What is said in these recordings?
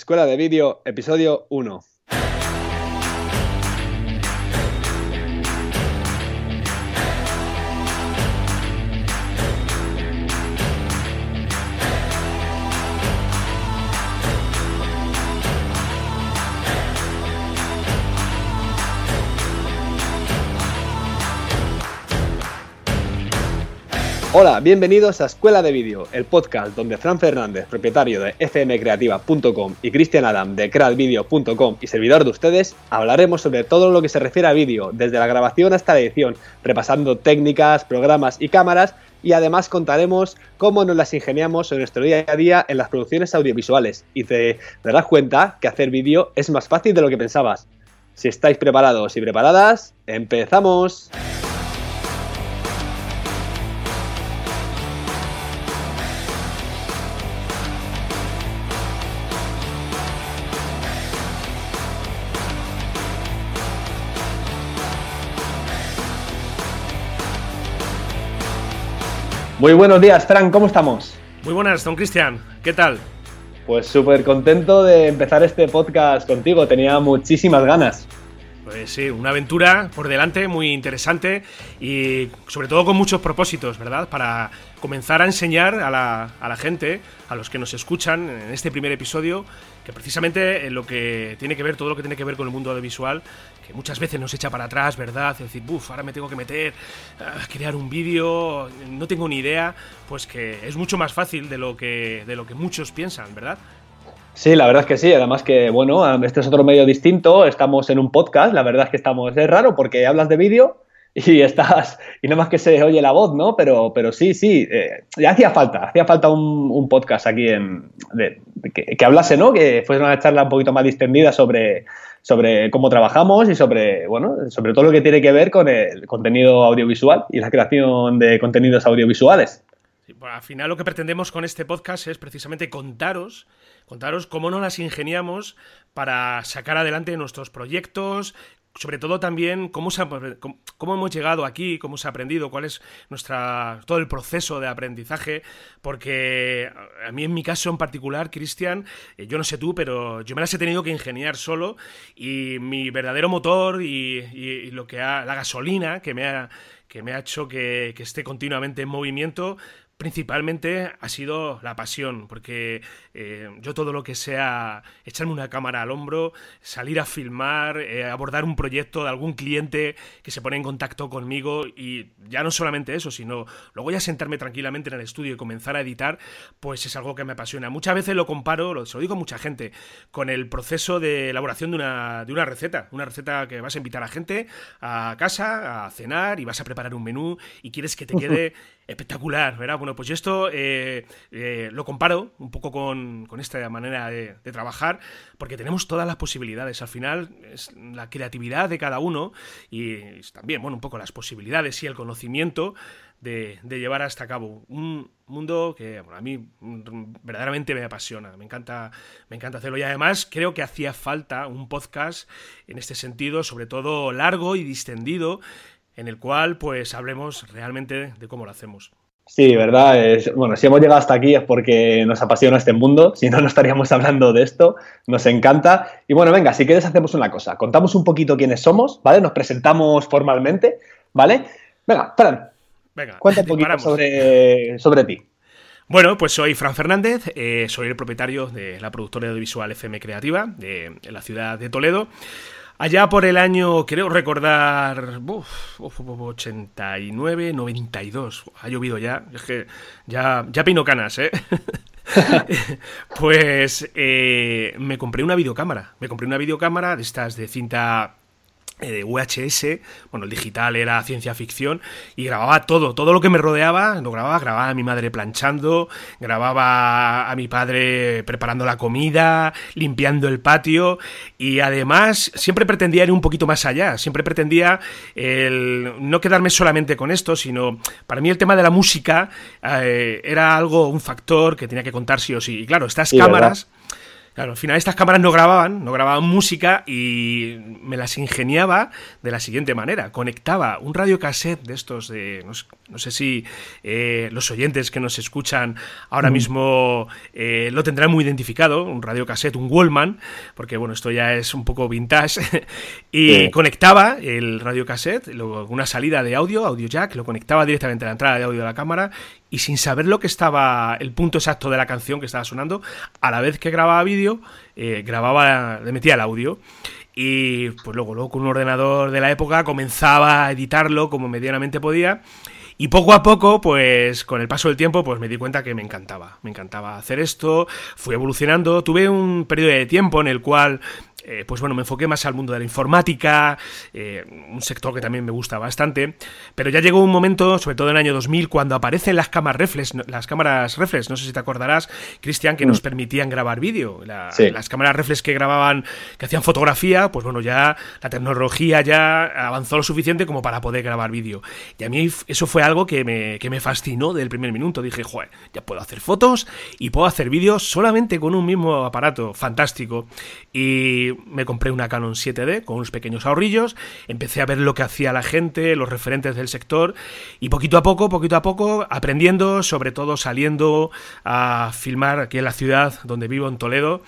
Escuela de Vídeo, episodio 1. Hola, bienvenidos a Escuela de Vídeo, el podcast donde Fran Fernández, propietario de fmcreativa.com y Cristian Adam de creatvideo.com y servidor de ustedes, hablaremos sobre todo lo que se refiere a vídeo, desde la grabación hasta la edición, repasando técnicas, programas y cámaras y además contaremos cómo nos las ingeniamos en nuestro día a día en las producciones audiovisuales y te darás cuenta que hacer vídeo es más fácil de lo que pensabas. Si estáis preparados y preparadas, empezamos. Muy buenos días, Fran, ¿cómo estamos? Muy buenas, don Cristian, ¿qué tal? Pues súper contento de empezar este podcast contigo, tenía muchísimas ganas. Pues sí, una aventura por delante muy interesante y sobre todo con muchos propósitos, ¿verdad? Para comenzar a enseñar a la, a la gente, a los que nos escuchan en este primer episodio, que precisamente en lo que tiene que ver, todo lo que tiene que ver con el mundo audiovisual, que muchas veces nos echa para atrás, ¿verdad? Es decir, buf, ahora me tengo que meter a crear un vídeo, no tengo ni idea, pues que es mucho más fácil de lo que, de lo que muchos piensan, ¿verdad? Sí, la verdad es que sí. Además que, bueno, este es otro medio distinto. Estamos en un podcast. La verdad es que estamos... Es raro porque hablas de vídeo y estás... Y nada más que se oye la voz, ¿no? Pero, pero sí, sí. Eh, ya hacía falta. Hacía falta un, podcast aquí en... que, hablase, ¿no? Que fuese una charla un poquito más distendida sobre, sobre cómo trabajamos y sobre, bueno, sobre todo lo que tiene que ver con el contenido audiovisual y la creación de contenidos audiovisuales. Al final lo que pretendemos con este podcast es precisamente contaros contaros cómo nos las ingeniamos para sacar adelante nuestros proyectos, sobre todo también cómo, cómo, hemos llegado aquí, cómo se ha aprendido, cuál es nuestra todo el proceso de aprendizaje, porque a mí en mi caso en particular, Cristian, eh, yo no sé tú, pero yo me las he tenido que ingeniar solo y mi verdadero motor y, lo que ha, la gasolina que me ha que me ha hecho que esté continuamente en movimiento, principalmente ha sido la pasión, porque eh, yo todo lo que sea echarme una cámara al hombro, salir a filmar, eh, abordar un proyecto de algún cliente que se pone en contacto conmigo y ya no solamente eso, sino luego ya sentarme tranquilamente en el estudio y comenzar a editar, pues es algo que me apasiona. Muchas veces lo comparo, lo, se lo digo a mucha gente, con el proceso de elaboración de una, de una receta, una receta que vas a invitar a gente a casa a cenar y vas a preparar un menú y quieres que te quede espectacular, ¿verdad? Bueno, pues esto eh, eh, lo comparo un poco con, esta manera de, trabajar, porque tenemos todas las posibilidades. Al final es la creatividad de cada uno y también, bueno, un poco las posibilidades y el conocimiento de, llevar hasta cabo un mundo que a mí verdaderamente me apasiona, me encanta, me encanta hacerlo y además creo que hacía falta un podcast en este sentido, sobre todo largo y distendido, en el cual pues hablemos realmente de cómo lo hacemos. Sí, verdad. Es, bueno, si hemos llegado hasta aquí es porque nos apasiona este mundo. Si no, no estaríamos hablando de esto. Nos encanta. Y bueno, venga, si quieres hacemos una cosa. Contamos un poquito quiénes somos, ¿vale? Nos presentamos formalmente, ¿vale? Venga, Fran. Venga, cuenta un poquito sobre, sobre ti. Bueno, pues soy Fran Fernández, eh, soy el propietario de la productora audiovisual FM Creativa de, de la ciudad de Toledo. Allá por el año, creo recordar, 89, 92. Ha llovido ya, es que ya, ya pino canas, ¿eh? pues eh, me compré una videocámara. Me compré una videocámara de estas de cinta de VHS, bueno, el digital era ciencia ficción, y grababa todo, todo lo que me rodeaba, lo grababa, grababa a mi madre planchando, grababa a mi padre preparando la comida, limpiando el patio, y además siempre pretendía ir un poquito más allá, siempre pretendía el, no quedarme solamente con esto, sino para mí el tema de la música eh, era algo, un factor que tenía que contar sí o sí. Y claro, estas cámaras... Claro, al final estas cámaras no grababan, no grababan música y me las ingeniaba de la siguiente manera. Conectaba un radiocassette de estos de. No sé, si eh, los oyentes que nos escuchan ahora mismo eh, lo tendrán muy identificado, un radiocassette, un Wallman, porque bueno, esto ya es un poco vintage. y conectaba el radiocassette, luego una salida de audio, audio jack, lo conectaba directamente a la entrada de audio de la cámara y sin saber lo que estaba, el punto exacto de la canción que estaba sonando, a la vez que grababa vídeo, eh, grababa, le metía el audio. Y pues luego, luego con un ordenador de la época comenzaba a editarlo como medianamente podía. Y poco a poco, pues con el paso del tiempo, pues me di cuenta que me encantaba. Me encantaba hacer esto, fui evolucionando. Tuve un periodo de tiempo en el cual eh, pues bueno, me enfoqué más al mundo de la informática, eh, un sector que también me gusta bastante, pero ya llegó un momento, sobre todo en el año 2000, cuando aparecen las cámaras reflex, las cámaras reflex, no sé si te acordarás, Cristian, que nos mm. permitían grabar vídeo, las cámaras reflex que grababan, que hacían fotografía, pues bueno, ya la tecnología ya avanzó lo suficiente como para poder grabar vídeo. Y a mí eso fue algo que me, que me fascinó del primer minuto, dije, joder, ya puedo hacer fotos y puedo hacer vídeos solamente con un mismo aparato, fantástico. Y me compré una Canon 7D con unos pequeños ahorrillos, empecé a ver lo que hacía la gente, los referentes del sector y poquito a poco, poquito a poco, aprendiendo, sobre todo saliendo a filmar aquí en la ciudad donde vivo, en Toledo,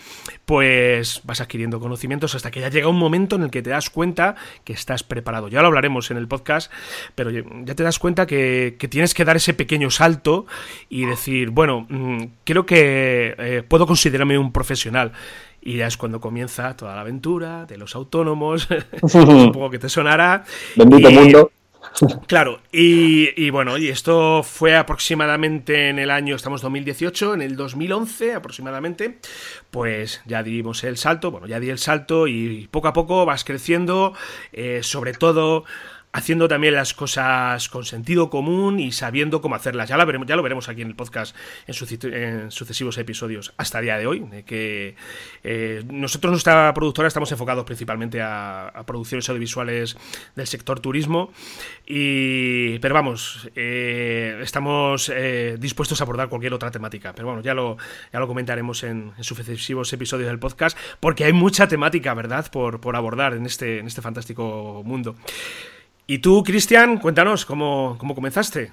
pues vas adquiriendo conocimientos hasta que ya llega un momento en el que te das cuenta que estás preparado. Ya lo hablaremos en el podcast, pero ya te das cuenta que, tienes que dar ese pequeño salto y decir, bueno, mm, creo que eh, puedo considerarme un profesional. Y ya es cuando comienza toda la aventura de los autónomos. Supongo que te sonará. Bendito mundo. Claro, y, bueno, y esto fue aproximadamente en el año, estamos 2018, en el 2011 aproximadamente, pues ya dimos el salto, bueno, ya di el salto y poco a poco vas creciendo, eh, sobre todo haciendo también las cosas con sentido común y sabiendo cómo hacerlas. Ya, veremos, ya lo veremos aquí en el podcast en, sucesivos episodios hasta el día de hoy, que eh, nosotros, nuestra productora, estamos enfocados principalmente a, producciones audiovisuales del sector turismo, y, pero vamos, eh, estamos eh, dispuestos a abordar cualquier otra temática. Pero bueno, ya lo, ya lo comentaremos en, sucesivos episodios del podcast, porque hay mucha temática, ¿verdad?, por, por abordar en este, en este fantástico mundo. Y tú, Cristian, cuéntanos cómo, cómo comenzaste.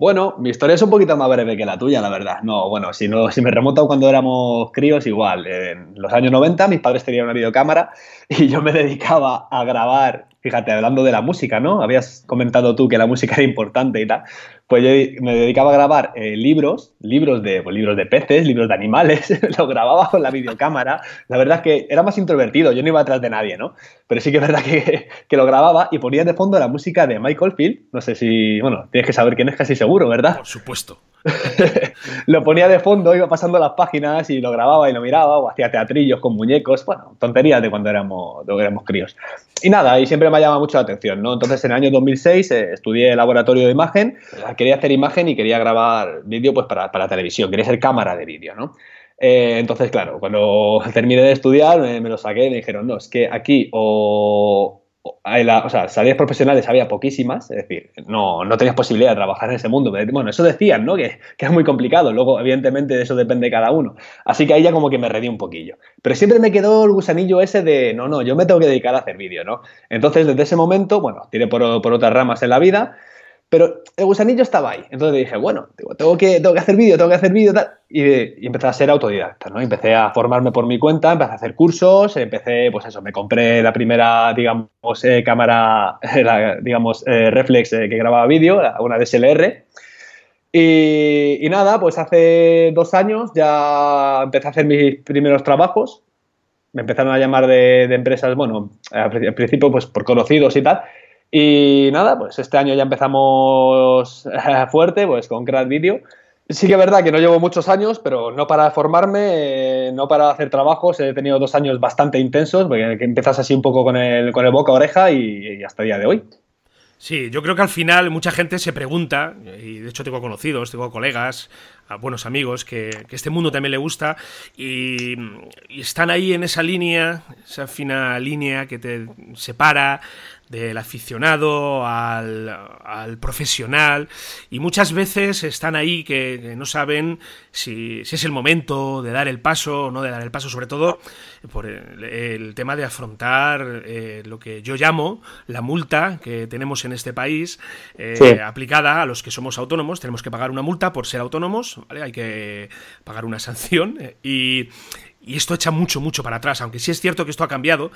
Bueno, mi historia es un poquito más breve que la tuya, la verdad. No, bueno, si, si me remonto cuando éramos críos, igual. En los años 90 mis padres tenían una videocámara y yo me dedicaba a grabar, fíjate, hablando de la música, ¿no? Habías comentado tú que la música era importante y tal pues yo me dedicaba a grabar eh, libros, libros de, pues, libros de peces, libros de animales, lo grababa con la videocámara. La verdad es que era más introvertido, yo no iba atrás de nadie, ¿no? Pero sí que es verdad que, que, lo grababa y ponía de fondo la música de Michael Field. No sé si, bueno, tienes que saber quién es casi seguro, ¿verdad? Por supuesto. lo ponía de fondo, iba pasando las páginas y lo grababa y lo miraba, o hacía teatrillos con muñecos, bueno, tonterías de cuando éramos, éramos críos. Y nada, y siempre me ha llamado mucho la atención, ¿no? Entonces en el año 2006 eh, estudié laboratorio de imagen, quería hacer imagen y quería grabar vídeo pues para, para televisión, quería ser cámara de vídeo, ¿no? Eh, entonces, claro, cuando terminé de estudiar me, me, lo saqué y me dijeron, no, es que aquí o, o sea, salidas profesionales había poquísimas, es decir, no, no tenías posibilidad de trabajar en ese mundo. Bueno, eso decían, ¿no? Que, que es muy complicado. Luego, evidentemente, de eso depende de cada uno. Así que ahí ya como que me redí un poquillo. Pero siempre me quedó el gusanillo ese de, no, no, yo me tengo que dedicar a hacer vídeo, ¿no? Entonces, desde ese momento, bueno, tiré por, por otras ramas en la vida pero el gusanillo estaba ahí. Entonces dije, bueno, tengo, que, tengo que hacer vídeo, tengo que hacer vídeo, tal. Y, empecé a ser autodidacta, ¿no? Empecé a formarme por mi cuenta, empecé a hacer cursos, empecé, pues eso, me compré la primera, digamos, eh, cámara, digamos, eh, reflex eh, que grababa vídeo, una DSLR. Y, y, nada, pues hace dos años ya empecé a hacer mis primeros trabajos. Me empezaron a llamar de, de empresas, bueno, al principio pues por conocidos y tal. Y nada, pues este año ya empezamos fuerte, pues con Crack Video. Sí que es verdad que no llevo muchos años, pero no para formarme, eh, no para hacer trabajos. He tenido dos años bastante intensos, porque empiezas así un poco con el, con el boca a oreja y, hasta el día de hoy. Sí, yo creo que al final mucha gente se pregunta, y de hecho tengo conocidos, tengo colegas, buenos amigos que, este mundo también le gusta y, y, están ahí en esa línea, esa fina línea que te separa del aficionado al, profesional y muchas veces están ahí que, no saben si, es el momento de dar el paso o no de dar el paso, sobre todo por el, tema de afrontar eh, lo que yo llamo la multa que tenemos en este país eh, aplicada a los que somos autónomos. Tenemos que pagar una multa por ser autónomos, hay que pagar una sanción eh, y y esto echa mucho, mucho para atrás, aunque sí es cierto que esto ha cambiado.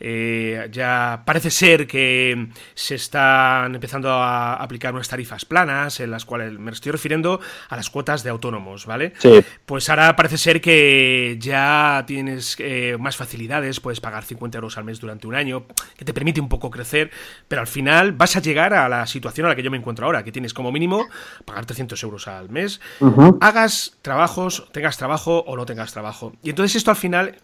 Eh, ya parece ser que se están empezando a aplicar unas tarifas planas, en las cuales me estoy refiriendo a las cuotas de autónomos, ¿vale? Sí. Pues ahora parece ser que ya tienes eh, más facilidades, puedes pagar 50 euros al mes durante un año, que te permite un poco crecer, pero al final vas a llegar a la situación a la que yo me encuentro ahora, que tienes como mínimo pagar 300 euros al mes, hagas trabajos, tengas trabajo o no tengas trabajo. Y entonces entonces esto al final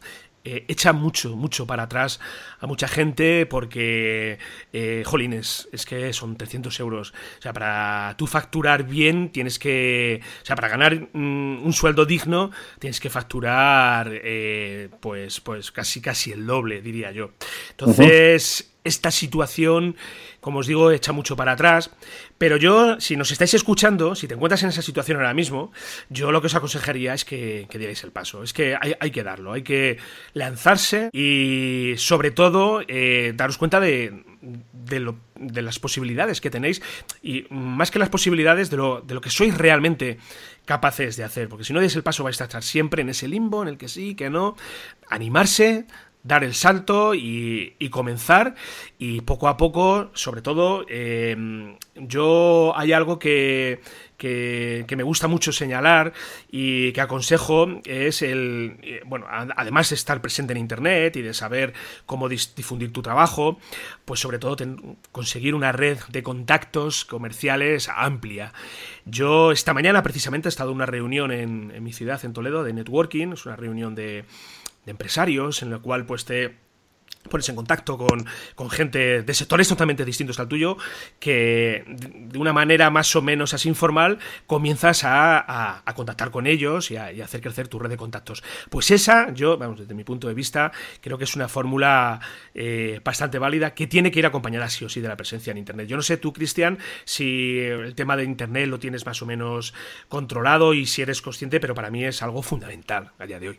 eh, echa mucho, mucho para atrás a mucha gente porque, eh, jolines, es que son 300 euros. O sea, para tú facturar bien tienes que, o sea, para ganar mm, un sueldo digno tienes que facturar, eh, pues, pues casi, casi el doble, diría yo. Entonces, esta situación como os digo, echa mucho para atrás. Pero yo, si nos estáis escuchando, si te encuentras en esa situación ahora mismo, yo lo que os aconsejaría es que, dierais el paso. Es que hay, que darlo, hay que lanzarse y sobre todo eh, daros cuenta de, de, las posibilidades que tenéis y más que las posibilidades de lo, de lo que sois realmente capaces de hacer. Porque si no dais el paso vais a estar siempre en ese limbo en el que sí, que no. Animarse, dar el salto y, comenzar y poco a poco, sobre todo, em, yo hay algo que, que, me gusta mucho señalar y que aconsejo es el, eh, bueno, además de estar presente en Internet y de saber cómo difundir tu trabajo, pues sobre todo conseguir una red de contactos comerciales amplia. Yo esta mañana precisamente he estado en una reunión en, en mi ciudad, en Toledo, de networking, es una reunión de de empresarios, en la cual pues te pones en contacto con, con, gente de sectores totalmente distintos al tuyo, que de una manera más o menos así informal comienzas a, a, contactar con ellos y a, hacer crecer tu red de contactos. Pues esa, yo, vamos, desde mi punto de vista, creo que es una fórmula eh, bastante válida que tiene que ir acompañada sí o sí de la presencia en Internet. Yo no sé tú, Cristian, si el tema de Internet lo tienes más o menos controlado y si eres consciente, pero para mí es algo fundamental a día de hoy.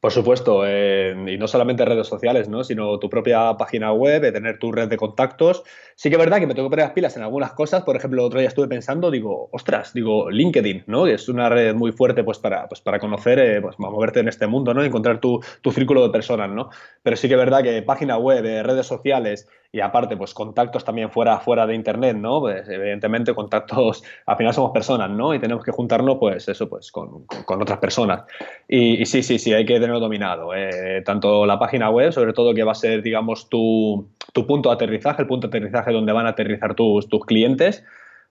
Por supuesto, y no solamente redes sociales, ¿no? sino tu propia página web, de tener tu red de contactos. Sí que es verdad que me tengo que poner las pilas en algunas cosas. Por ejemplo, otro día estuve pensando, digo, ostras, digo, LinkedIn, ¿no? Es una red muy fuerte pues, para, pues, para conocer, eh, pues, moverte en este mundo, ¿no? Encontrar tu, tu, círculo de personas, ¿no? Pero sí que es verdad que página web, eh, redes sociales y aparte, pues contactos también fuera, fuera de internet, ¿no? Pues evidentemente contactos, al final somos personas, ¿no? Y tenemos que juntarnos, pues eso, pues con, con otras personas. Y, sí, sí, sí, hay que tenerlo dominado. Eh, tanto la página web, sobre todo que va a ser, digamos, tu, tu, punto de aterrizaje, el punto de aterrizaje donde van a aterrizar tus, tus clientes,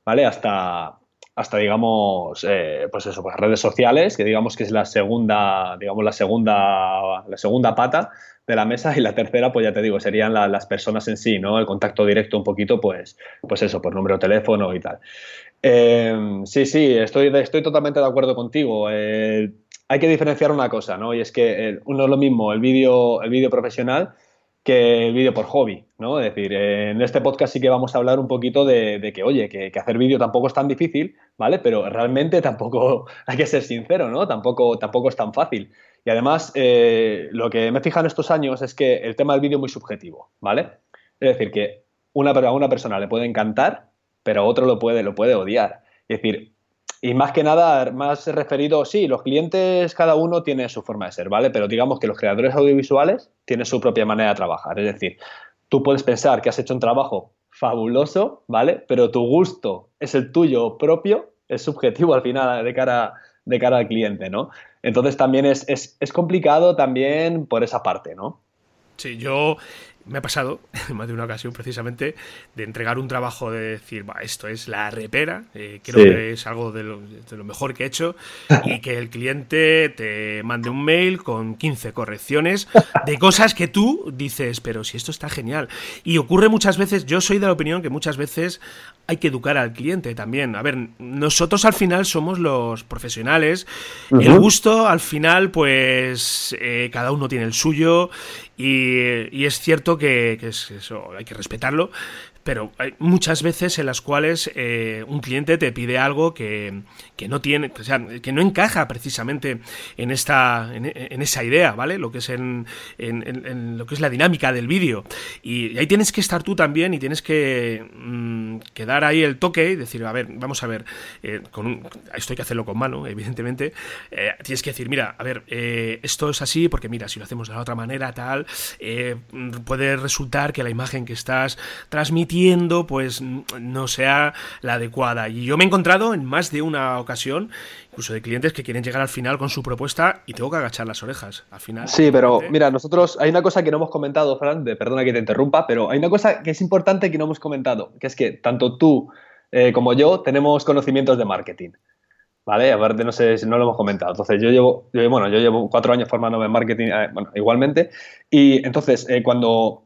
¿vale? Hasta, hasta digamos, eh, pues eso, pues redes sociales, que digamos que es la segunda, digamos, la segunda, la segunda pata de la mesa y la tercera, pues ya te digo, serían las personas en sí, ¿no? El contacto directo un poquito, pues, pues eso, por número de teléfono y tal. Eh, sí, sí, estoy, estoy totalmente de acuerdo contigo. Eh, hay que diferenciar una cosa, ¿no? Y es que eh, uno es lo mismo el vídeo el vídeo profesional que el vídeo por hobby, ¿no? Es decir, en este podcast sí que vamos a hablar un poquito de, que, oye, que, hacer vídeo tampoco es tan difícil, ¿vale? Pero realmente tampoco, hay que ser sincero, ¿no? Tampoco, tampoco es tan fácil. Y además, eh, lo que me he fijado en estos años es que el tema del vídeo es muy subjetivo, ¿vale? Es decir, que una, a una persona le puede encantar, pero a otro lo puede, lo puede odiar. Es decir, y más que nada, más referido, sí, los clientes cada uno tiene su forma de ser, ¿vale? Pero digamos que los creadores audiovisuales tienen su propia manera de trabajar. Es decir, tú puedes pensar que has hecho un trabajo fabuloso, ¿vale? Pero tu gusto es el tuyo propio, es subjetivo al final de cara, de cara al cliente, ¿no? Entonces también es, complicado también por esa parte, ¿no? Sí, yo me ha pasado, en más de una ocasión precisamente, de entregar un trabajo de decir, esto es la repera, eh, creo que es algo de lo, mejor que he hecho, y que el cliente te mande un mail con 15 correcciones de cosas que tú dices, pero si esto está genial. Y ocurre muchas veces, yo soy de la opinión que muchas veces hay que educar al cliente también. A ver, nosotros al final somos los profesionales, el gusto al final pues eh, cada uno tiene el suyo y, es cierto que, eso hay que respetarlo, pero hay muchas veces en las cuales eh, un cliente te pide algo que, no tiene, o sea, que no encaja precisamente en esta, en, esa idea, ¿vale? Lo que es en, lo que es la dinámica del vídeo. Y, ahí tienes que estar tú también y tienes que, mm, dar ahí el toque y decir, a ver, vamos a ver, eh, con esto hay que hacerlo con mano, evidentemente. Eh, tienes que decir, mira, a ver, esto es así porque mira, si lo hacemos de la otra manera, tal, puede resultar que la imagen que estás transmitiendo pues no sea la adecuada. Y yo me he encontrado en más de una ocasión, incluso de clientes que quieren llegar al final con su propuesta y tengo que agachar las orejas al final. Sí, pero mira, nosotros hay una cosa que no hemos comentado, Fran, de, perdona que te interrumpa, pero hay una cosa que es importante que no hemos comentado, que es que tanto tú eh, como yo tenemos conocimientos de marketing. ¿vale? Aparte, no sé si no lo hemos comentado. Entonces, yo llevo, bueno, yo llevo cuatro años formándome en marketing, eh, bueno, igualmente. Y entonces, eh, cuando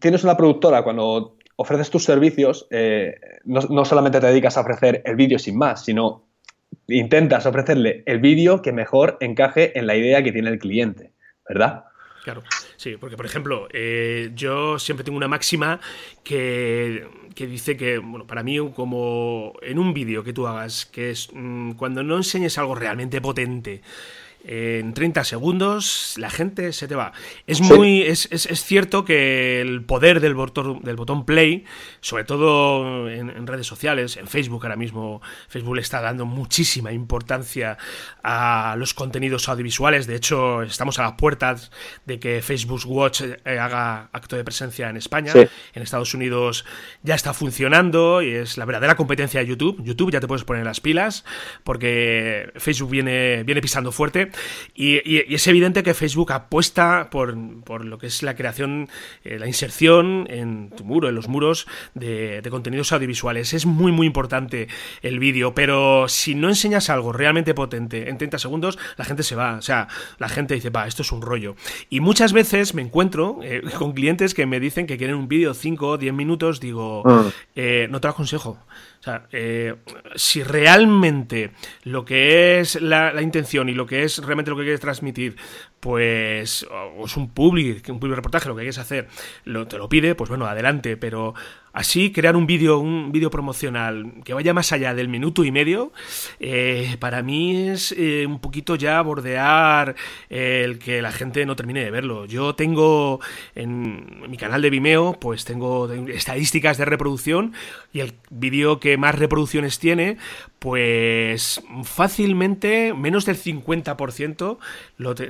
tienes una productora, cuando ofreces tus servicios, eh, no, solamente te dedicas a ofrecer el vídeo sin más, sino intentas ofrecerle el vídeo que mejor encaje en la idea que tiene el cliente, ¿verdad? Claro, sí, porque por ejemplo, eh, yo siempre tengo una máxima que, dice que, bueno, para mí como en un vídeo que tú hagas, que es mm, cuando no enseñes algo realmente potente, en 30 segundos la gente se te va. Es muy es, es, cierto que el poder del botón, del botón play, sobre todo en, redes sociales, en Facebook ahora mismo, Facebook le está dando muchísima importancia a los contenidos audiovisuales. De hecho, estamos a las puertas de que Facebook Watch eh, haga acto de presencia en España. En Estados Unidos ya está funcionando y es la verdadera competencia de YouTube. YouTube ya te puedes poner las pilas porque Facebook viene, viene pisando fuerte. Y, es evidente que Facebook apuesta por, lo que es la creación, eh, la inserción en tu muro, en los muros de, contenidos audiovisuales. Es muy, muy importante el vídeo, pero si no enseñas algo realmente potente en 30 segundos, la gente se va. O sea, la gente dice, va, esto es un rollo. Y muchas veces me encuentro eh, con clientes que me dicen que quieren un vídeo 5 o 10 minutos, digo, ah. eh, no te lo aconsejo. O sea, eh, si realmente lo que es la, intención y lo que es realmente lo que quieres transmitir, pues es un public, un public reportaje, lo que quieres hacer, lo, te lo pide, pues bueno, adelante, pero Así, crear un vídeo un vídeo promocional que vaya más allá del minuto y medio, eh, para mí es eh, un poquito ya bordear el que la gente no termine de verlo. Yo tengo en mi canal de Vimeo, pues tengo estadísticas de reproducción y el vídeo que más reproducciones tiene, pues fácilmente menos del 50%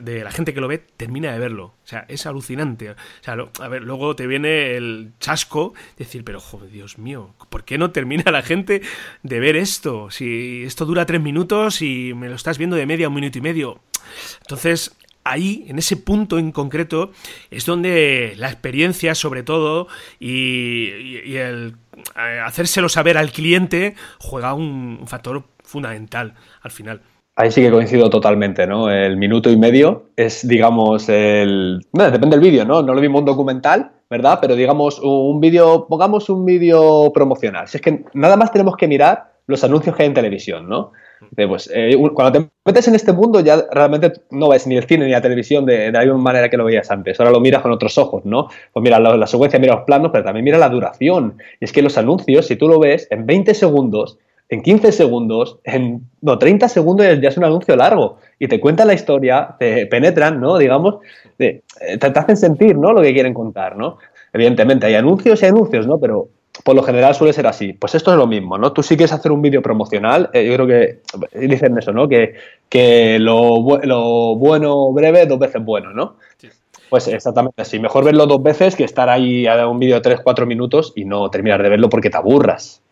de la gente que lo ve termina de verlo. O sea, es alucinante. O sea, a ver, luego te viene el chasco, decir, pero joder, Dios mío, ¿por qué no termina la gente de ver esto? Si esto dura tres minutos y me lo estás viendo de media un minuto y medio. Entonces, ahí, en ese punto en concreto, es donde la experiencia, sobre todo, y, el eh, hacérselo saber al cliente, juega un factor fundamental al final. Ahí sí que coincido totalmente, ¿no? El minuto y medio es, digamos, el... Depende del vídeo, ¿no? No lo mismo un documental, ¿verdad? Pero digamos, un vídeo, pongamos un vídeo promocional. Si es que nada más tenemos que mirar los anuncios que hay en televisión, ¿no? pues, eh, cuando te metes en este mundo ya realmente no ves ni el cine ni la televisión de, la misma manera que lo veías antes. Ahora lo miras con otros ojos, ¿no? Pues mira la, la secuencia, mira los planos, pero también mira la duración. Y es que los anuncios, si tú lo ves, en 20 segundos en 15 segundos, en no, 30 segundos ya es un anuncio largo y te cuentan la historia, te penetran, ¿no? Digamos, te, hacen sentir, ¿no? Lo que quieren contar, ¿no? Evidentemente hay anuncios y anuncios, ¿no? Pero por lo general suele ser así. Pues esto es lo mismo, ¿no? Tú sí quieres hacer un vídeo promocional, eh, yo creo que dicen eso, ¿no? Que, que lo, lo, bueno breve, dos veces bueno, ¿no? Pues exactamente así. Mejor verlo dos veces que estar ahí a un vídeo de 3, 4 minutos y no terminar de verlo porque te aburras.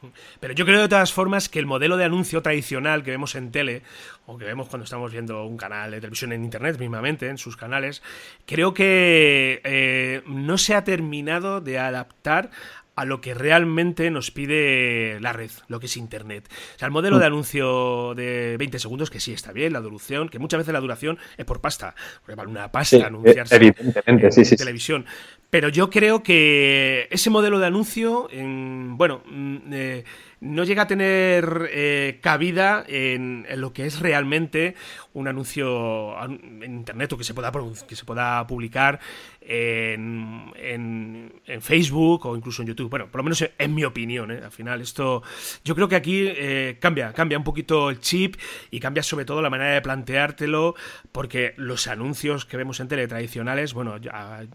Pero yo creo de todas formas que el modelo de anuncio tradicional que vemos en tele, o que vemos cuando estamos viendo un canal de televisión en internet mismamente, en sus canales, creo que eh, no se ha terminado de adaptar a lo que realmente nos pide la red, lo que es Internet. O sea, el modelo de mm. anuncio de 20 segundos, que sí está bien, la duración, que muchas veces la duración es por pasta, porque vale una pasta anunciarse en, televisión. Pero yo creo que ese modelo de anuncio, bueno, mm, eh, no llega a tener eh, cabida en, lo que es realmente un anuncio en internet o que se pueda, que se pueda publicar en, en, Facebook o incluso en YouTube. Bueno, por lo menos en mi opinión, ¿eh? al final esto yo creo que aquí eh, cambia, cambia un poquito el chip y cambia sobre todo la manera de planteártelo porque los anuncios que vemos en tele tradicionales, bueno,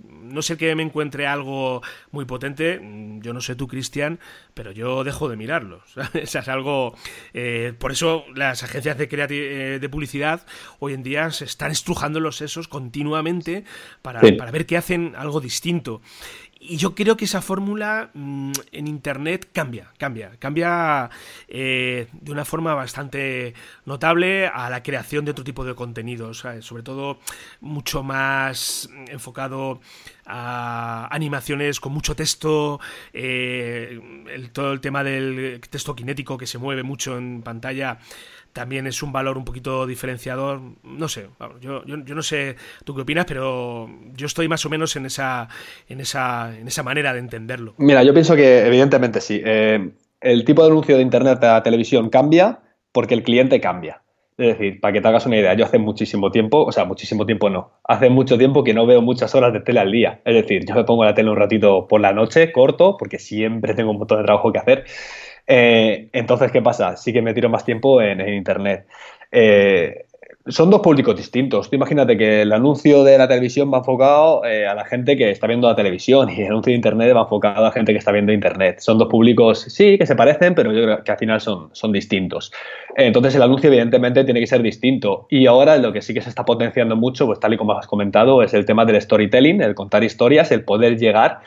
no sé que me encuentre algo muy potente, yo no sé tú, Cristian, pero yo dejo de es algo... Eh, por eso las agencias de, eh, de publicidad hoy en día se están estrujando los sesos continuamente para, para ver qué hacen algo distinto. Y yo creo que esa fórmula mm, en Internet cambia, cambia, cambia eh, de una forma bastante notable a la creación de otro tipo de contenidos, sobre todo mucho más enfocado a animaciones con mucho texto, eh, todo el tema del texto cinético que se mueve mucho en pantalla también es un valor un poquito diferenciador. No sé, yo, yo, no sé tú qué opinas, pero yo estoy más o menos en esa, en esa, en esa manera de entenderlo. Mira, yo pienso que evidentemente sí. Eh, el tipo de anuncio de Internet a televisión cambia porque el cliente cambia. Es decir, para que te hagas una idea, yo hace muchísimo tiempo, o sea, muchísimo tiempo no, hace mucho tiempo que no veo muchas horas de tele al día. Es decir, yo me pongo la tele un ratito por la noche, corto, porque siempre tengo un montón de trabajo que hacer eh, entonces, ¿qué pasa? Sí que me tiro más tiempo en, Internet. Eh, son dos públicos distintos. Imagínate que el anuncio de la televisión va enfocado eh, a la gente que está viendo la televisión y el anuncio de Internet va enfocado a la gente que está viendo Internet. Son dos públicos, sí, que se parecen, pero yo creo que al final son, son distintos. Entonces el anuncio evidentemente tiene que ser distinto. Y ahora lo que sí que se está potenciando mucho, pues tal y como has comentado, es el tema del storytelling, el contar historias, el poder llegar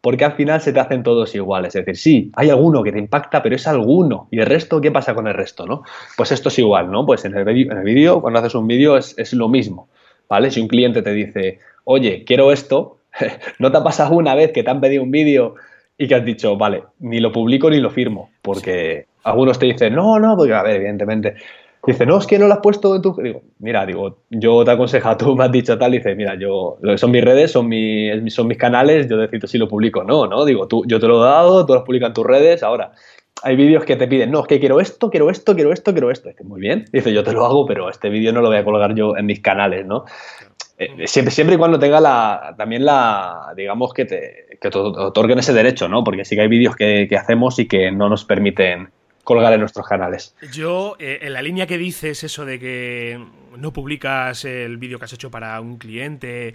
porque al final se te hacen todos iguales. Es decir, sí, hay alguno que te impacta, pero es alguno. ¿Y el resto qué pasa con el resto? ¿no? Pues esto es igual, ¿no? Pues en el vídeo, cuando haces un vídeo, es, lo mismo. ¿Vale? Si un cliente te dice, oye, quiero esto, no te ha pasado una vez que te han pedido un vídeo y que has dicho, vale, ni lo publico ni lo firmo. Porque algunos te dicen, no, no, porque a ver, evidentemente Dice, no, es que no lo has puesto en tu... Digo, mira, digo, yo te aconsejo, tú me has dicho tal, dice, mira, yo, son mis redes, son, mis, son mis canales, yo decido si lo publico o no, ¿no? Digo, tú, yo te lo he dado, tú lo publicas en tus redes, ahora, hay vídeos que te piden, no, es que quiero esto, quiero esto, quiero esto, quiero esto. Dice, muy bien. Dice, yo te lo hago, pero este vídeo no lo voy a colgar yo en mis canales, ¿no? Eh, siempre, siempre y cuando tenga la, también la, digamos, que te, que te otorguen ese derecho, ¿no? Porque sí que hay vídeos que, que hacemos y que no nos permiten colgar en nuestros canales. Yo, eh, en la línea que dices eso de que no publicas el vídeo que has hecho para un cliente,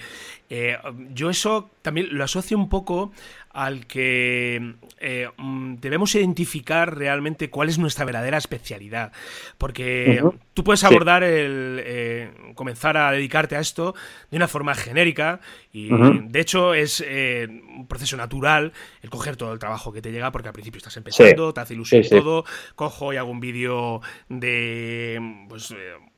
eh, yo eso también lo asocio un poco al que eh, mm, debemos identificar realmente cuál es nuestra verdadera especialidad. Porque tú puedes abordar el eh, comenzar a dedicarte a esto de una forma genérica y de hecho es eh, un proceso natural el coger todo el trabajo que te llega porque al principio estás empezando, te hace ilusión todo, cojo y hago un vídeo de pues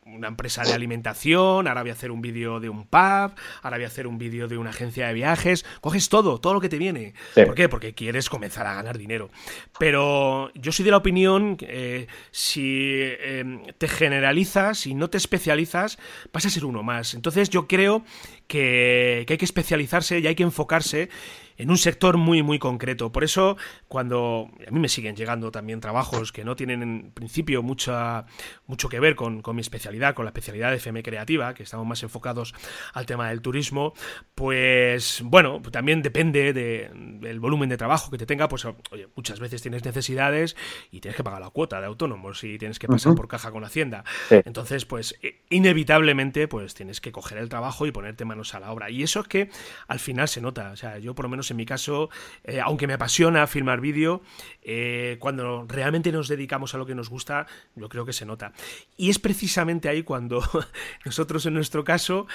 una empresa de alimentación, ahora voy a hacer un vídeo de un pub, ahora voy a hacer un vídeo de una agencia de viajes. Coges todo, todo lo que te viene. ¿Por qué? Porque quieres comenzar a ganar dinero. Pero yo soy de la opinión que eh, si em, te generalizas y no te especializas, vas a ser uno más. Entonces yo creo que, que hay que especializarse y hay que enfocarse en un sector muy, muy concreto. Por eso, cuando a mí me siguen llegando también trabajos que no tienen en principio mucha, mucho que ver con, mi especialidad, con la especialidad de FM Creativa, que estamos más enfocados al tema del turismo, pues bueno, también depende del volumen de trabajo que te tenga, pues oye, muchas veces tienes necesidades y tienes que pagar la cuota de autónomos y tienes que pasar por caja con Hacienda. Entonces, pues inevitablemente, pues tienes que coger el trabajo y ponerte manos a la obra. Y eso es que al final se nota. O sea, yo por lo menos en mi caso, eh, aunque me apasiona filmar vídeo, eh, cuando realmente nos dedicamos a lo que nos gusta, yo creo que se nota. Y es precisamente ahí cuando nosotros en nuestro caso,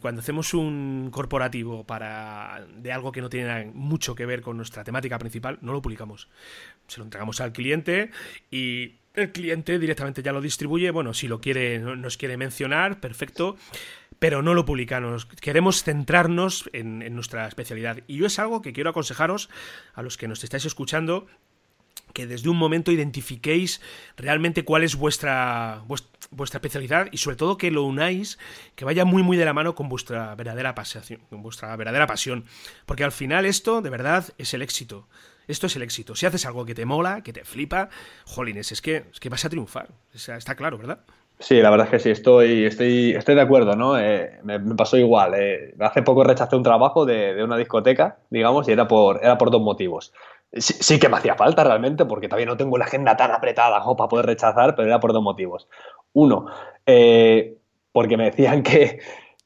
cuando hacemos un corporativo para de algo que no tiene mucho que ver con nuestra temática principal, no lo publicamos. Se lo entregamos al cliente y el cliente directamente ya lo distribuye. Bueno, si lo quiere, nos quiere mencionar, perfecto. Pero no lo publicamos. Queremos centrarnos en, nuestra especialidad. Y yo es algo que quiero aconsejaros a los que nos estáis escuchando que desde un momento identifiquéis realmente cuál es vuestra, vuestra, especialidad y sobre todo que lo unáis, que vaya muy muy de la mano con vuestra verdadera pasión, con vuestra verdadera pasión, porque al final esto de verdad es el éxito. Esto es el éxito. Si haces algo que te mola, que te flipa, jolines, es que, es que vas a triunfar. está claro, ¿verdad? Sí, la verdad es que sí, estoy, estoy, estoy de acuerdo, ¿no? Eh, me, pasó igual. Eh, hace poco rechacé un trabajo de, una discoteca, digamos, y era por, era por dos motivos. Sí, que me hacía falta realmente, porque todavía no tengo la agenda tan apretada para poder rechazar, pero era por dos motivos. Uno, eh, porque me decían que,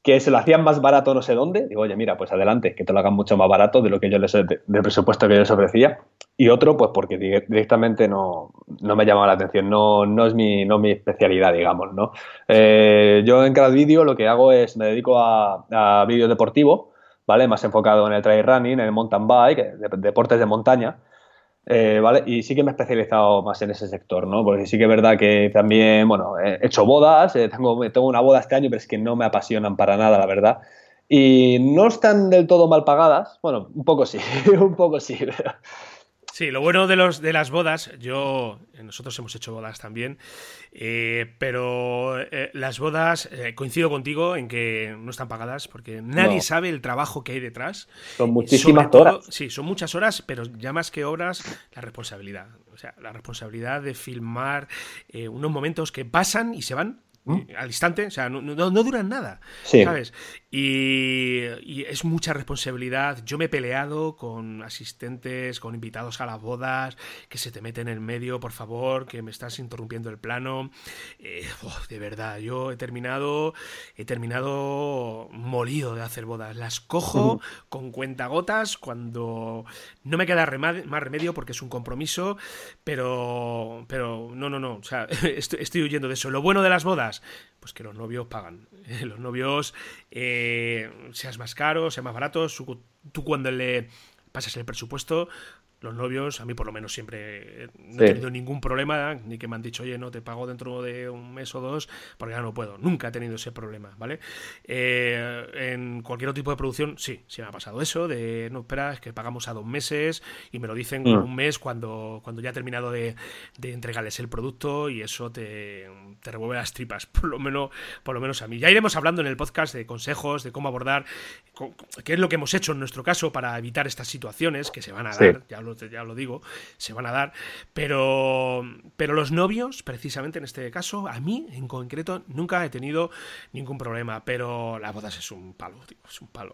que se lo hacían más barato no sé dónde. Digo, oye, mira, pues adelante, que te lo hagan mucho más barato de lo que yo les del presupuesto que yo les ofrecía. Y otro, pues porque directamente no, no me llamaba la atención, no, no es mi, no mi especialidad, digamos, ¿no? Eh, yo en cada vídeo lo que hago es, me dedico a, a vídeo deportivo, ¿vale? Más enfocado en el trail running, en el mountain bike, deportes de montaña. Eh, ¿vale? Y sí que me he especializado más en ese sector, ¿no? Porque sí que es verdad que también, bueno, he hecho bodas, eh, tengo, tengo una boda este año, pero es que no me apasionan para nada, la verdad. Y no están del todo mal pagadas, bueno, un poco sí, un poco sí. Sí, lo bueno de, los, de las bodas, yo, nosotros hemos hecho bodas también, eh, pero eh, las bodas, eh, coincido contigo en que no están pagadas porque nadie sabe el trabajo que hay detrás. Son muchísimas horas. Sí, son muchas horas, pero ya más que horas, la responsabilidad. O sea, la responsabilidad de filmar unos momentos que pasan y se van ¿Mm? al instante, o sea, no, no, duran nada, ¿sabes? Y, es mucha responsabilidad. Yo me he peleado con asistentes, con invitados a las bodas, que se te meten en el medio, por favor, que me estás interrumpiendo el plano. Eh, de verdad, yo he terminado, he terminado molido de hacer bodas. Las cojo con cuentagotas cuando no me queda más remedio porque es un compromiso, pero, pero no, no, no, o sea, estoy huyendo de eso. Lo bueno de las bodas pues que los novios pagan. Los novios, eh, seas más caro, sea más barato, tú cuando le pasas el presupuesto, los novios, a mí por lo menos siempre no he tenido ningún problema, ni que me han dicho, oye, no te pago dentro de un mes o dos, porque ya no puedo. Nunca he tenido ese problema, ¿vale? Eh, en cualquier otro tipo de producción, sí, sí me ha pasado eso, de no esperas que pagamos a dos meses y me lo dicen mm. un mes cuando, cuando ya he terminado de, entregarles el producto y eso te, te, revuelve las tripas, por lo, menos, por lo menos a mí. Ya iremos hablando en el podcast de consejos, de cómo abordar, qué es lo que hemos hecho en nuestro caso para evitar estas situaciones que se van a dar, ya ya lo digo, se van a dar. Pero, pero los novios, precisamente en este caso, a mí en concreto nunca he tenido ningún problema. Pero las bodas es un palo, es un palo.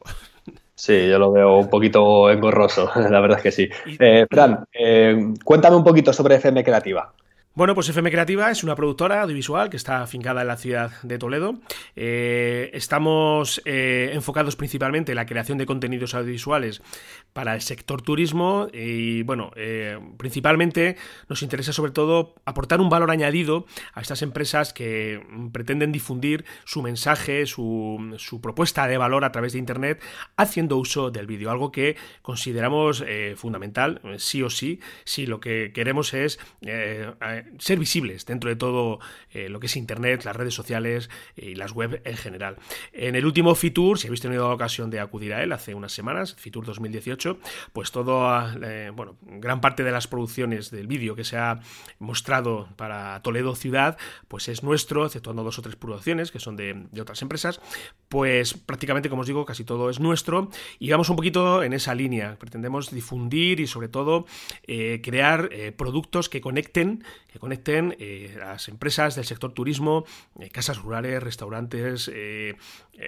Sí, yo lo veo un poquito engorroso, la verdad es que sí. Eh, Fran, eh, cuéntame un poquito sobre FM Creativa. Bueno, pues FM Creativa es una productora audiovisual que está afincada en la ciudad de Toledo. Eh, estamos eh, enfocados principalmente en la creación de contenidos audiovisuales para el sector turismo y, bueno, eh, principalmente nos interesa sobre todo aportar un valor añadido a estas empresas que pretenden difundir su mensaje, su, su propuesta de valor a través de Internet haciendo uso del vídeo, algo que consideramos fundamental, sí o sí, si lo que queremos es ser visibles dentro de todo eh, lo que es Internet, las redes sociales y las web en general. En el último Fitur, si habéis tenido la ocasión de acudir a él hace unas semanas, Fitur 2018, pues todo, eh, bueno, gran parte de las producciones del vídeo que se ha mostrado para Toledo ciudad, pues es nuestro, exceptuando dos o tres producciones que son de, otras empresas, pues prácticamente, como os digo, casi todo es nuestro y vamos un poquito en esa línea. Pretendemos difundir y sobre todo eh, crear productos que conecten, que conecten eh, las empresas del sector turismo, eh, casas rurales, restaurantes, eh,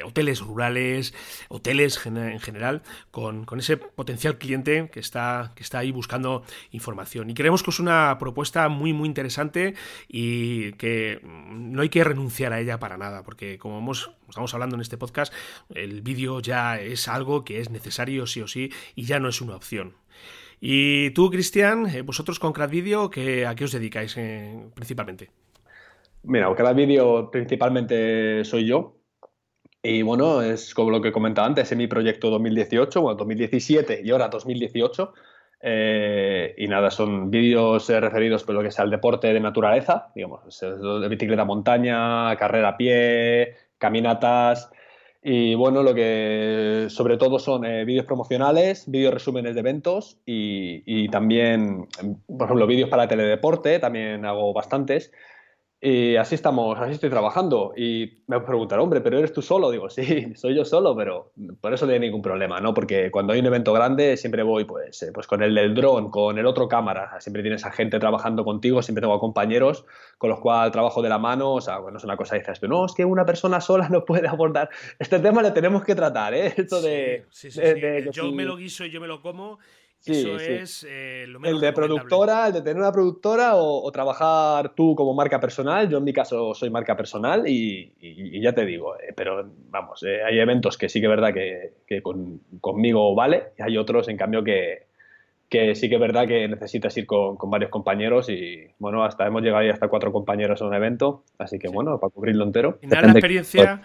hoteles rurales, hoteles en general, con, ese potencial cliente que está, que está ahí buscando información. Y creemos que es una propuesta muy, muy interesante y que no hay que renunciar a ella para nada, porque como hemos, estamos hablando en este podcast, el vídeo ya es algo que es necesario sí o sí y ya no es una opción. Y tú, Cristian, eh, vosotros con CradVideo, ¿a qué os dedicáis eh, principalmente? Mira, CradVideo principalmente soy yo. Y bueno, es como lo que comentaba antes, en mi proyecto 2018, bueno, 2017 y ahora 2018. Eh, y nada, son vídeos referidos por lo que sea al deporte de naturaleza, digamos, de bicicleta montaña, carrera a pie, caminatas, y bueno, lo que sobre todo son eh, vídeos promocionales, vídeos resúmenes de eventos y, también, por ejemplo, vídeos para teledeporte, también hago bastantes. Y así estamos, así estoy trabajando. Y me preguntaron, hombre, ¿pero eres tú solo? Digo, sí, soy yo solo, pero por eso no hay ningún problema, ¿no? Porque cuando hay un evento grande siempre voy pues, eh, pues con el del dron, con el otro cámara. Siempre tienes a gente trabajando contigo, siempre tengo compañeros con los cuales trabajo de la mano. O sea, bueno, es una cosa, dices tú, no, es que una persona sola no puede abordar. Este tema lo tenemos que tratar, ¿eh? Esto de... Sí, sí, sí, yo me lo guiso y yo me lo como eso es eh, lo El de productora, el de tener una productora o, trabajar tú como marca personal. Yo en mi caso soy marca personal y, ya te digo, eh, pero vamos, eh, hay eventos que sí que es verdad que, conmigo vale y hay otros en cambio que, sí que es verdad que necesitas ir con, varios compañeros y bueno, hasta hemos llegado ahí hasta cuatro compañeros a un evento, así que bueno, para cubrirlo entero. Y nada, la experiencia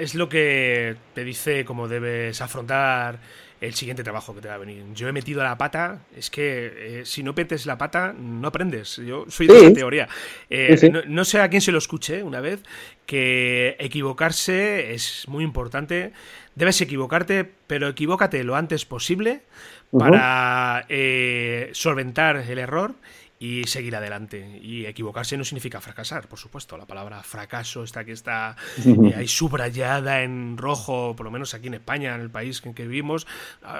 es lo que te dice cómo debes afrontar el siguiente trabajo que te va a venir. Yo he metido la pata, es que eh, si no petes la pata, no aprendes. Yo soy de esa teoría. Eh, no, sé a quién se lo escuché una vez, que equivocarse es muy importante. Debes equivocarte, pero equivócate lo antes posible para eh, solventar el error y seguir adelante. Y equivocarse no significa fracasar, por supuesto. La palabra fracaso está que está eh, ahí subrayada en rojo, por lo menos aquí en España, en el país en que vivimos.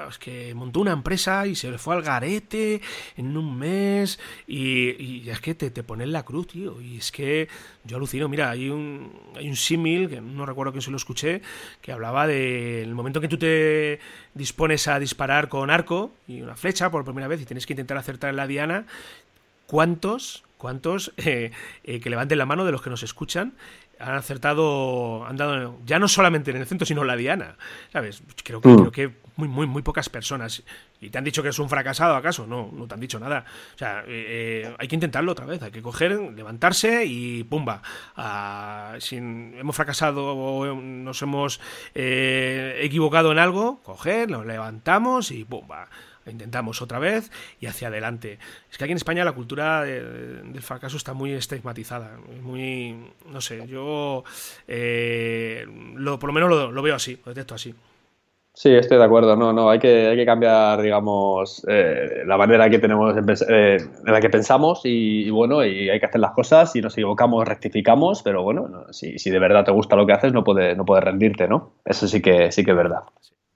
Es que montó una empresa y se le fue al garete en un mes. Y, es que te, te ponen la cruz, tío. Y es que yo alucino. Mira, hay un, hay un símil, que no recuerdo quién se lo escuché, que hablaba del momento que tú te dispones a disparar con arco y una flecha por primera vez y tienes que intentar acertar en la diana ¿Cuántos, cuántos eh, eh, que levanten la mano de los que nos escuchan han acertado, han dado ya no solamente en el centro, sino en la diana? ¿Sabes? Creo que, mm. creo que muy, muy, muy pocas personas. ¿Y te han dicho que es un fracasado acaso? No, no te han dicho nada. O sea, eh, hay que intentarlo otra vez, hay que coger, levantarse y ¡pumba! Ah, si hemos fracasado o nos hemos equivocado en algo, coger, nos levantamos y ¡pumba! Intentamos otra vez y hacia adelante. Es que aquí en España la cultura del fracaso está muy estigmatizada, muy, no sé, yo eh, lo, por lo menos lo, veo así, lo detecto así. Sí, estoy de acuerdo. No, no, hay que, hay que cambiar, digamos, eh, la manera que tenemos en, eh, la que pensamos y, bueno, y hay que hacer las cosas. Si nos equivocamos, rectificamos, pero bueno, si, si, de verdad te gusta lo que haces, no puedes no puede rendirte, ¿no? Eso sí que sí que es verdad.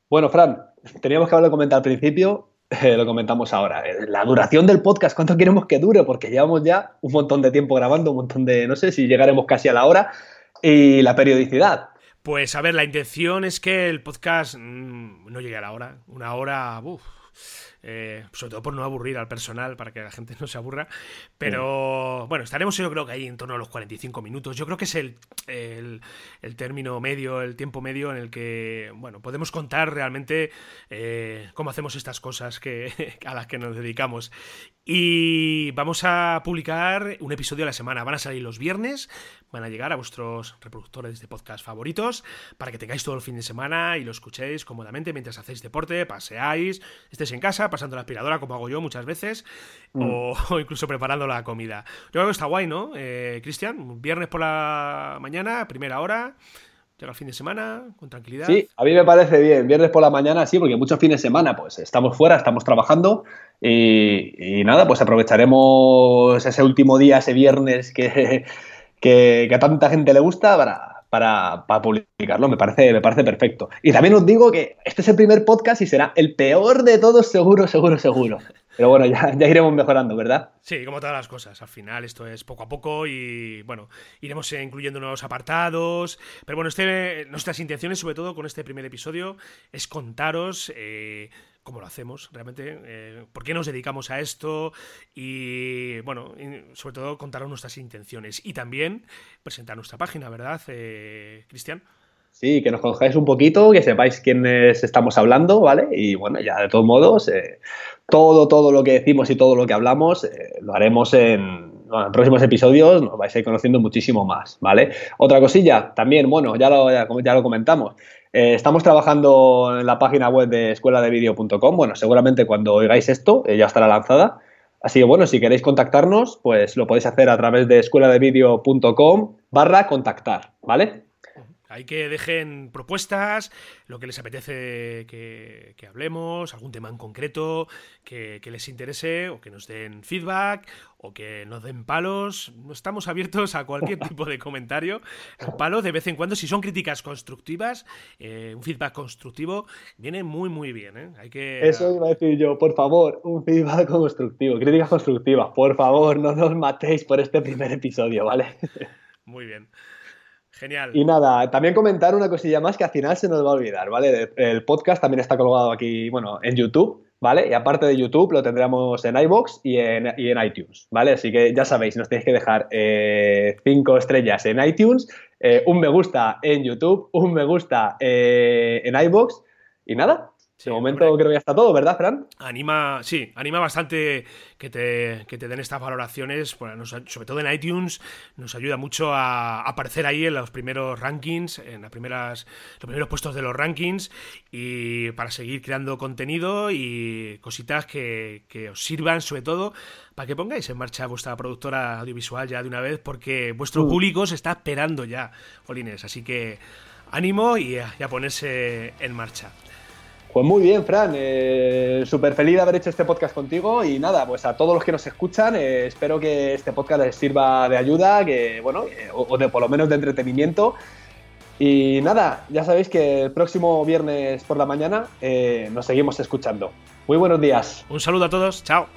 Bueno, Fran, teníamos que hablar de comentar al principio lo comentamos ahora. Eh, la duración del podcast, ¿cuánto queremos que dure? Porque llevamos ya un montón de tiempo grabando, un montón de, no sé si llegaremos casi a la hora. Y la periodicidad. Pues a ver, la intención es que el podcast mm, no llegue a la hora. Una hora, uff eh, sobre todo por no aburrir al personal, para que la gente no se aburra. Pero bueno, estaremos yo creo que ahí en torno a los 45 minutos. Yo creo que es el, el, término medio, el tiempo medio en el que, bueno, podemos contar realmente eh, cómo hacemos estas cosas que, a las que nos dedicamos. Y vamos a publicar un episodio a la semana. Van a salir los viernes, van a llegar a vuestros reproductores de podcast favoritos para que tengáis todo el fin de semana y lo escuchéis cómodamente mientras hacéis deporte, paseáis, estés en casa, pasando la aspiradora como hago yo muchas veces, mm. o, incluso preparando la comida. Yo creo que está guay, ¿no, eh, Cristian? Viernes por la mañana, primera hora. Llega el fin de semana, con tranquilidad. Sí, a mí me parece bien. Viernes por la mañana, sí, porque muchos fines de semana, pues estamos fuera, estamos trabajando y, nada, pues aprovecharemos ese último día, ese viernes que, que, a tanta gente le gusta para, para, publicarlo. Me parece, me parece perfecto. Y también os digo que este es el primer podcast y será el peor de todos, seguro, seguro, seguro. Pero bueno, ya, ya, iremos mejorando, ¿verdad? Sí, como todas las cosas. Al final esto es poco a poco y bueno, iremos incluyendo nuevos apartados. Pero bueno, este, nuestras intenciones, sobre todo con este primer episodio, es contaros eh, cómo lo hacemos realmente, eh, por qué nos dedicamos a esto y bueno, sobre todo contaros nuestras intenciones y también presentar nuestra página, ¿verdad, eh, Cristian? Sí, que nos conozcáis un poquito, que sepáis quiénes estamos hablando, ¿vale? Y bueno, ya de todos modos, eh, todo, todo lo que decimos y todo lo que hablamos eh, lo haremos en, próximos episodios, nos vais a ir conociendo muchísimo más, ¿vale? Otra cosilla, también, bueno, ya lo, ya, lo comentamos. Eh, estamos trabajando en la página web de escueladevideo.com. Bueno, seguramente cuando oigáis esto ya estará lanzada. Así que bueno, si queréis contactarnos, pues lo podéis hacer a través de escueladevideo.com barra contactar, ¿vale? Hay que dejen propuestas, lo que les apetece que, hablemos, algún tema en concreto que, les interese, o que nos den feedback, o que nos den palos. Estamos abiertos a cualquier tipo de comentario. Los palos, de vez en cuando, si son críticas constructivas, eh, un feedback constructivo, viene muy, muy bien. ¿eh? Hay que... Eso iba a decir yo, por favor, un feedback constructivo, críticas constructivas, por favor, no nos matéis por este primer episodio, ¿vale? Muy bien. Genial. Y nada, también comentar una cosilla más que al final se nos va a olvidar, ¿vale? El podcast también está colgado aquí, bueno, en YouTube, ¿vale? Y aparte de YouTube lo tendremos en iBox y en, y en iTunes, ¿vale? Así que ya sabéis, nos tenéis que dejar eh, cinco estrellas en iTunes, eh, un me gusta en YouTube, un me gusta eh, en iBox y nada, de momento creo que ya está todo, ¿verdad, Fran? Anima, sí, anima bastante que te, te den estas valoraciones, sobre todo en iTunes, nos ayuda mucho a aparecer ahí en los primeros rankings, en las primeras, los primeros puestos de los rankings y para seguir creando contenido y cositas que, os sirvan, sobre todo, para que pongáis en marcha vuestra productora audiovisual ya de una vez, porque vuestro uh. público se está esperando ya, Polines, así que ánimo y a ponerse en marcha. Pues muy bien, Fran. Eh, Súper feliz de haber hecho este podcast contigo y nada, pues a todos los que nos escuchan, eh, espero que este podcast les sirva de ayuda, que bueno, eh, o, de por lo menos de entretenimiento. Y nada, ya sabéis que el próximo viernes por la mañana nos seguimos escuchando. Muy buenos días. Un saludo a todos, chao.